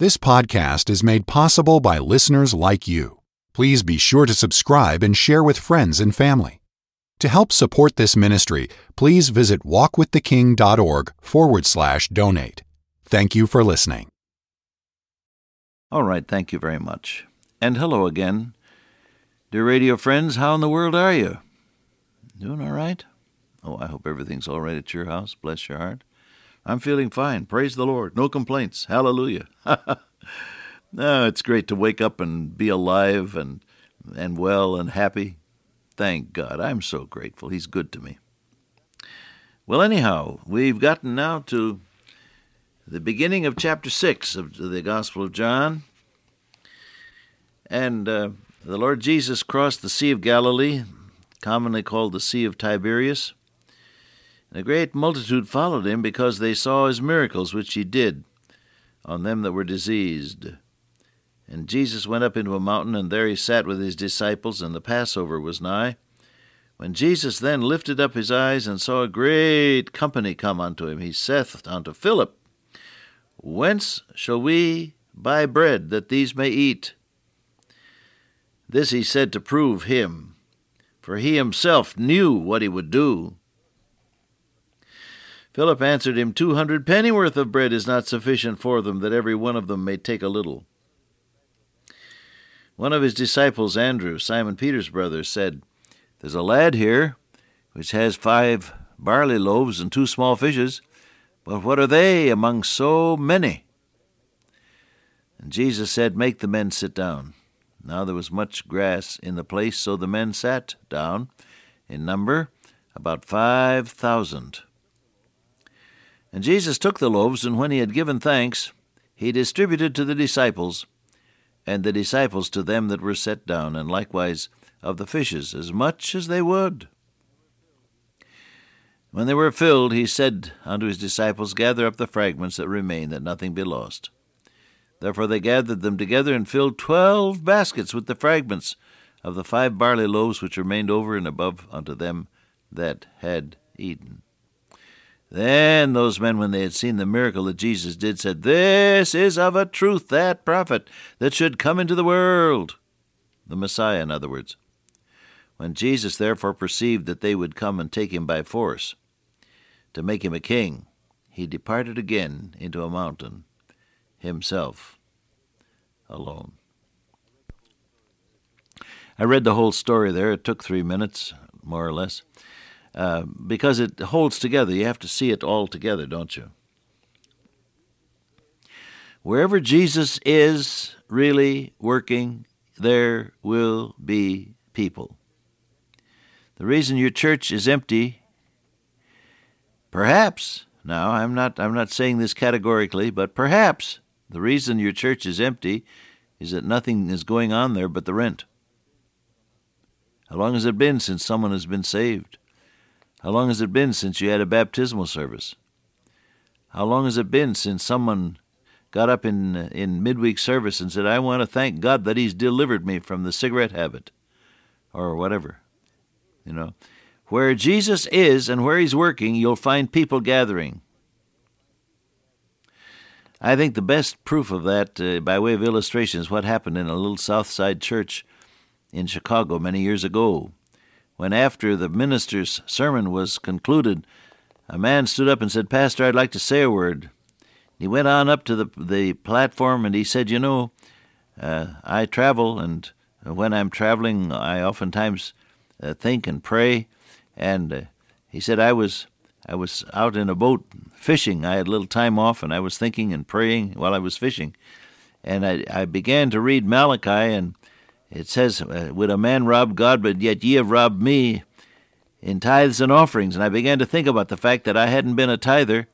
This podcast is made possible by listeners like you. Please be sure to subscribe and share with friends and family. To help support this ministry, please visit walkwiththeking.org forward slash donate. Thank you for listening. All right, thank you very much. And hello again. Dear radio friends, how in the world are you? Doing all right? Oh, I hope everything's all right at your house. Bless your heart. I'm feeling fine. Praise the Lord. No complaints. Hallelujah. no, it's great to wake up and be alive and and well and happy. Thank God. I'm so grateful. He's good to me. Well, anyhow, we've gotten now to the beginning of chapter 6 of the Gospel of John. And uh, the Lord Jesus crossed the Sea of Galilee, commonly called the Sea of Tiberias. And a great multitude followed him because they saw his miracles which he did on them that were diseased. And Jesus went up into a mountain, and there he sat with his disciples, and the Passover was nigh. When Jesus then lifted up his eyes and saw a great company come unto him, he saith unto Philip, Whence shall we buy bread that these may eat? This he said to prove him, for he himself knew what he would do. Philip answered him, Two hundred pennyworth of bread is not sufficient for them, that every one of them may take a little. One of his disciples, Andrew, Simon Peter's brother, said, There's a lad here which has five barley loaves and two small fishes, but what are they among so many? And Jesus said, Make the men sit down. Now there was much grass in the place, so the men sat down, in number about five thousand. And Jesus took the loaves, and when he had given thanks, he distributed to the disciples, and the disciples to them that were set down, and likewise of the fishes, as much as they would. When they were filled, he said unto his disciples, Gather up the fragments that remain, that nothing be lost. Therefore they gathered them together, and filled twelve baskets with the fragments of the five barley loaves which remained over and above unto them that had eaten. Then those men, when they had seen the miracle that Jesus did, said, This is of a truth that prophet that should come into the world. The Messiah, in other words. When Jesus therefore perceived that they would come and take him by force, to make him a king, he departed again into a mountain, himself alone. I read the whole story there. It took three minutes, more or less, uh, because it holds together. You have to see it all together, don't you? Wherever Jesus is really working, there will be people. The reason your church is empty, perhaps, now I'm not I'm not saying this categorically, but perhaps the reason your church is empty is that nothing is going on there but the rent. How long has it been since someone has been saved? How long has it been since you had a baptismal service? How long has it been since someone got up in in midweek service and said, "I want to thank God that He's delivered me from the cigarette habit," or whatever? You know, where Jesus is and where He's working, you'll find people gathering. I think the best proof of that, uh, by way of illustration, is what happened in a little South Side church in Chicago many years ago, when after the minister's sermon was concluded, a man stood up and said, Pastor, I'd like to say a word. He went on up to the, the platform and he said, You know, uh, I travel, and when I'm traveling, I oftentimes uh, think and pray. And uh, he said, I was I was out in a boat fishing. I had a little time off, and I was thinking and praying while I was fishing. And I, I began to read Malachi, and it says, uh, Would a man rob God, but yet ye have robbed me in tithes and offerings? And I began to think about the fact that I hadn't been a tither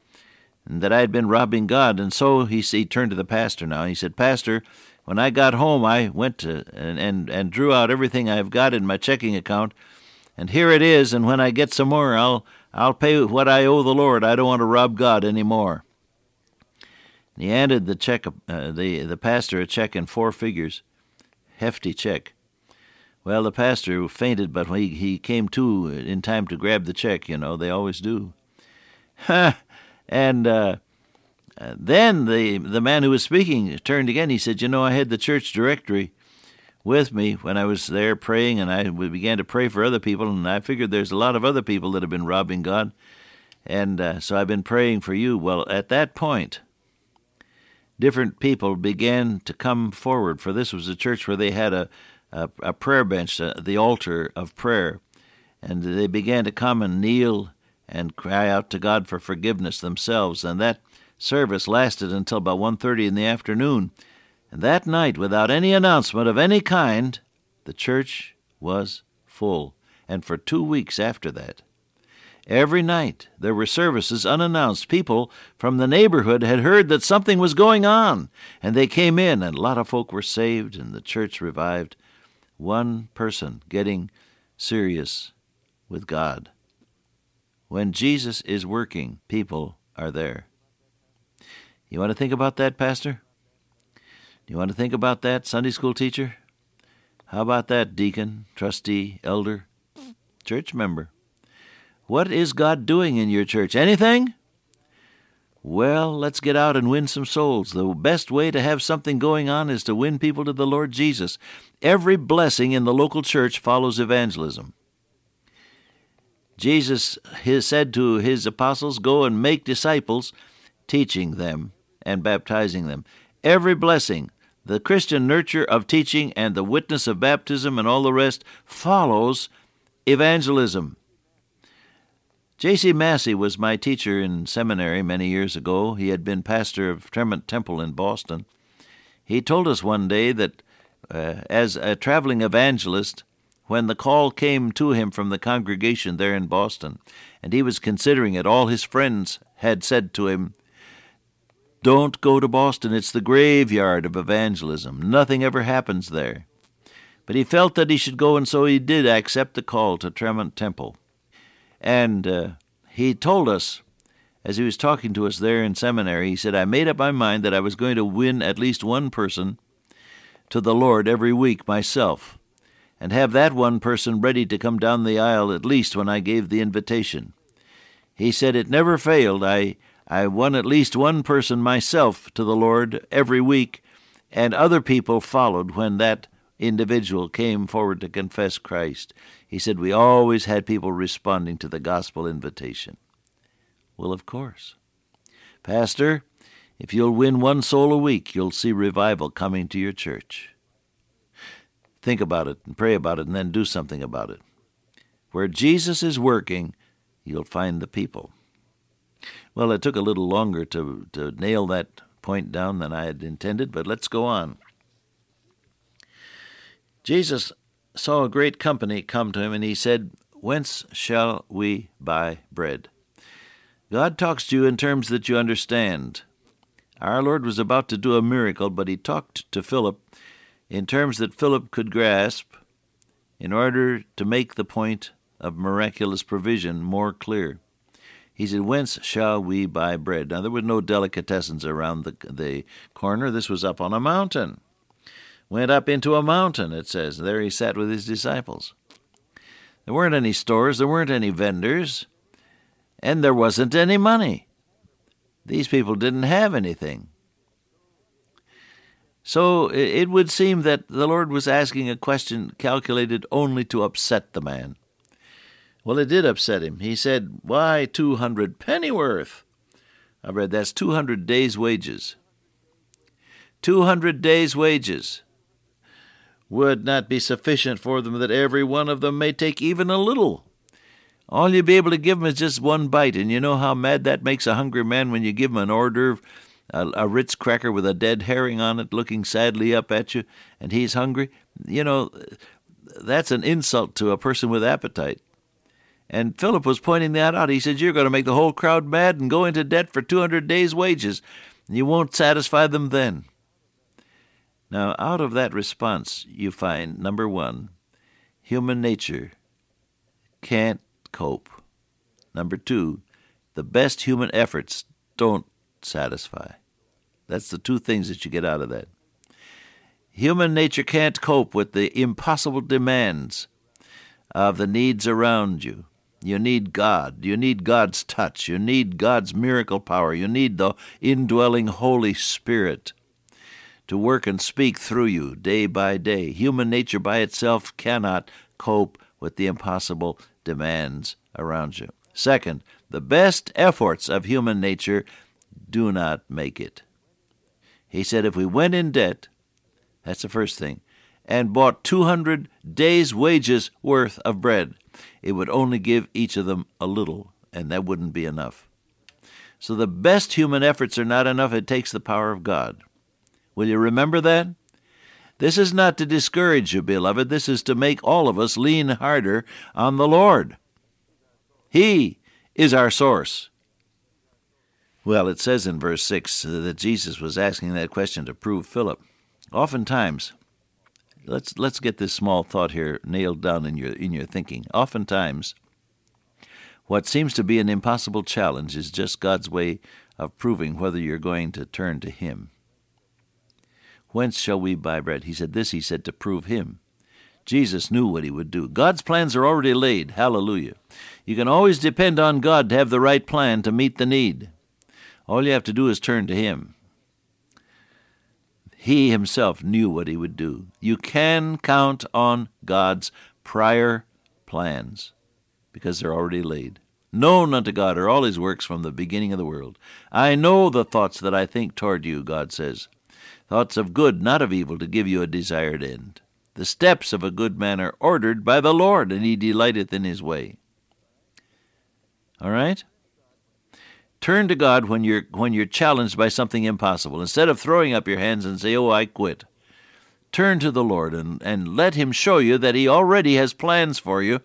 and that I had been robbing God. And so he, he turned to the pastor now. He said, Pastor, when I got home, I went to and, and, and drew out everything I've got in my checking account, and here it is. And when I get some more, I'll I'll pay what I owe the Lord. I don't want to rob God any more. And he handed the check, uh, the the pastor a check in four figures, hefty check. Well, the pastor fainted, but he he came to in time to grab the check. You know they always do. and uh, then the the man who was speaking turned again. He said, "You know, I had the church directory with me when I was there praying, and I began to pray for other people, and I figured there's a lot of other people that have been robbing God, and uh, so I've been praying for you." Well, at that point, different people began to come forward, for this was a church where they had a a, a prayer bench, uh, the altar of prayer, and they began to come and kneel and cry out to God for forgiveness themselves, and that service lasted until about 1:30 in the afternoon. And that night, without any announcement of any kind, the church was full, and for 2 weeks after that. Every night there were services unannounced. People from the neighborhood had heard that something was going on, and they came in, and a lot of folk were saved, and the church revived. One person getting serious with God. When Jesus is working, people are there. You want to think about that, Pastor? You want to think about that, Sunday school teacher? How about that, deacon, trustee, elder, church member? What is God doing in your church? Anything? Well, let's get out and win some souls. The best way to have something going on is to win people to the Lord Jesus. Every blessing in the local church follows evangelism. Jesus said to his apostles, Go and make disciples, teaching them and baptizing them. Every blessing, the Christian nurture of teaching and the witness of baptism and all the rest follows evangelism. J.C. Massee was my teacher in seminary many years ago. He had been pastor of Tremont Temple in Boston. He told us one day that uh, as a traveling evangelist, when the call came to him from the congregation there in Boston, and he was considering it, all his friends had said to him, don't go to Boston. It's the graveyard of evangelism. Nothing ever happens there. But he felt that he should go, and so he did accept the call to Tremont Temple. And uh, he told us, as he was talking to us there in seminary, he said, I made up my mind that I was going to win at least one person to the Lord every week myself, and have that one person ready to come down the aisle at least when I gave the invitation. He said it never failed. I I won at least one person myself to the Lord every week, and other people followed when that individual came forward to confess Christ. He said, We always had people responding to the gospel invitation. Well, of course. Pastor, if you'll win one soul a week, you'll see revival coming to your church. Think about it and pray about it and then do something about it. Where Jesus is working, you'll find the people. Well, it took a little longer to, to nail that point down than I had intended, but let's go on. Jesus saw a great company come to him, and he said, Whence shall we buy bread? God talks to you in terms that you understand. Our Lord was about to do a miracle, but he talked to Philip in terms that Philip could grasp in order to make the point of miraculous provision more clear. He said, Whence shall we buy bread? Now, there were no delicatessens around the, the corner. This was up on a mountain. Went up into a mountain, it says. There he sat with his disciples. There weren't any stores, there weren't any vendors, and there wasn't any money. These people didn't have anything. So it would seem that the Lord was asking a question calculated only to upset the man. Well, it did upset him. He said, Why 200 pennyworth? I read that's 200 days' wages. 200 days' wages would not be sufficient for them that every one of them may take even a little. All you'll be able to give them is just one bite, and you know how mad that makes a hungry man when you give him an order, a, a Ritz cracker with a dead herring on it, looking sadly up at you, and he's hungry. You know, that's an insult to a person with appetite. And Philip was pointing that out. He said, You're going to make the whole crowd mad and go into debt for 200 days' wages. You won't satisfy them then. Now, out of that response, you find number one, human nature can't cope. Number two, the best human efforts don't satisfy. That's the two things that you get out of that. Human nature can't cope with the impossible demands of the needs around you. You need God. You need God's touch. You need God's miracle power. You need the indwelling Holy Spirit to work and speak through you day by day. Human nature by itself cannot cope with the impossible demands around you. Second, the best efforts of human nature do not make it. He said if we went in debt, that's the first thing, and bought 200 days' wages worth of bread, it would only give each of them a little, and that wouldn't be enough. So the best human efforts are not enough. It takes the power of God. Will you remember that? This is not to discourage you, beloved. This is to make all of us lean harder on the Lord. He is our source. Well, it says in verse 6 that Jesus was asking that question to prove Philip. Oftentimes, let's let's get this small thought here nailed down in your in your thinking. Oftentimes, what seems to be an impossible challenge is just God's way of proving whether you're going to turn to him. Whence shall we buy bread? He said this, he said to prove him. Jesus knew what he would do. God's plans are already laid. Hallelujah. You can always depend on God to have the right plan to meet the need. All you have to do is turn to him. He himself knew what he would do. You can count on God's prior plans because they're already laid. Known unto God are all his works from the beginning of the world. I know the thoughts that I think toward you, God says thoughts of good, not of evil, to give you a desired end. The steps of a good man are ordered by the Lord, and he delighteth in his way. All right? Turn to God when you're when you're challenged by something impossible. Instead of throwing up your hands and say, "Oh, I quit." Turn to the Lord and, and let him show you that he already has plans for you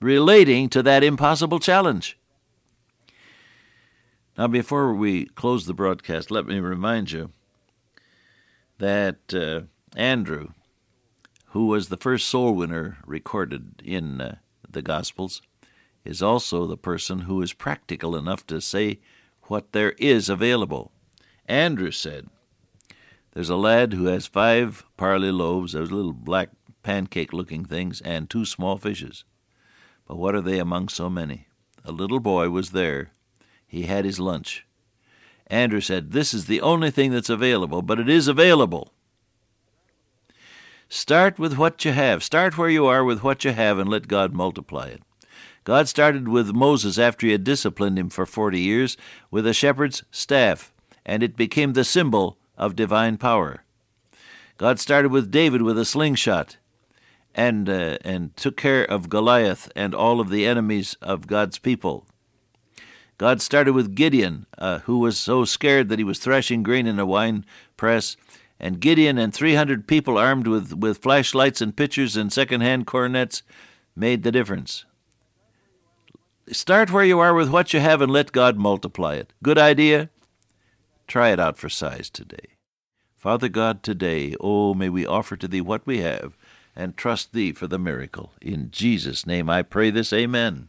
relating to that impossible challenge. Now, before we close the broadcast, let me remind you that uh, Andrew, who was the first soul winner recorded in uh, the Gospels, is also the person who is practical enough to say what there is available. Andrew said, There's a lad who has five parley loaves, those little black pancake looking things, and two small fishes. But what are they among so many? A little boy was there. He had his lunch. Andrew said, This is the only thing that's available, but it is available. Start with what you have. Start where you are with what you have and let God multiply it. God started with Moses after he had disciplined him for 40 years with a shepherd's staff, and it became the symbol of divine power. God started with David with a slingshot and, uh, and took care of Goliath and all of the enemies of God's people. God started with Gideon, uh, who was so scared that he was threshing grain in a wine press. And Gideon and 300 people armed with, with flashlights and pitchers and second-hand cornets made the difference. Start where you are with what you have and let God multiply it. Good idea? Try it out for size today. Father God, today, oh, may we offer to Thee what we have and trust Thee for the miracle. In Jesus' name I pray this. Amen.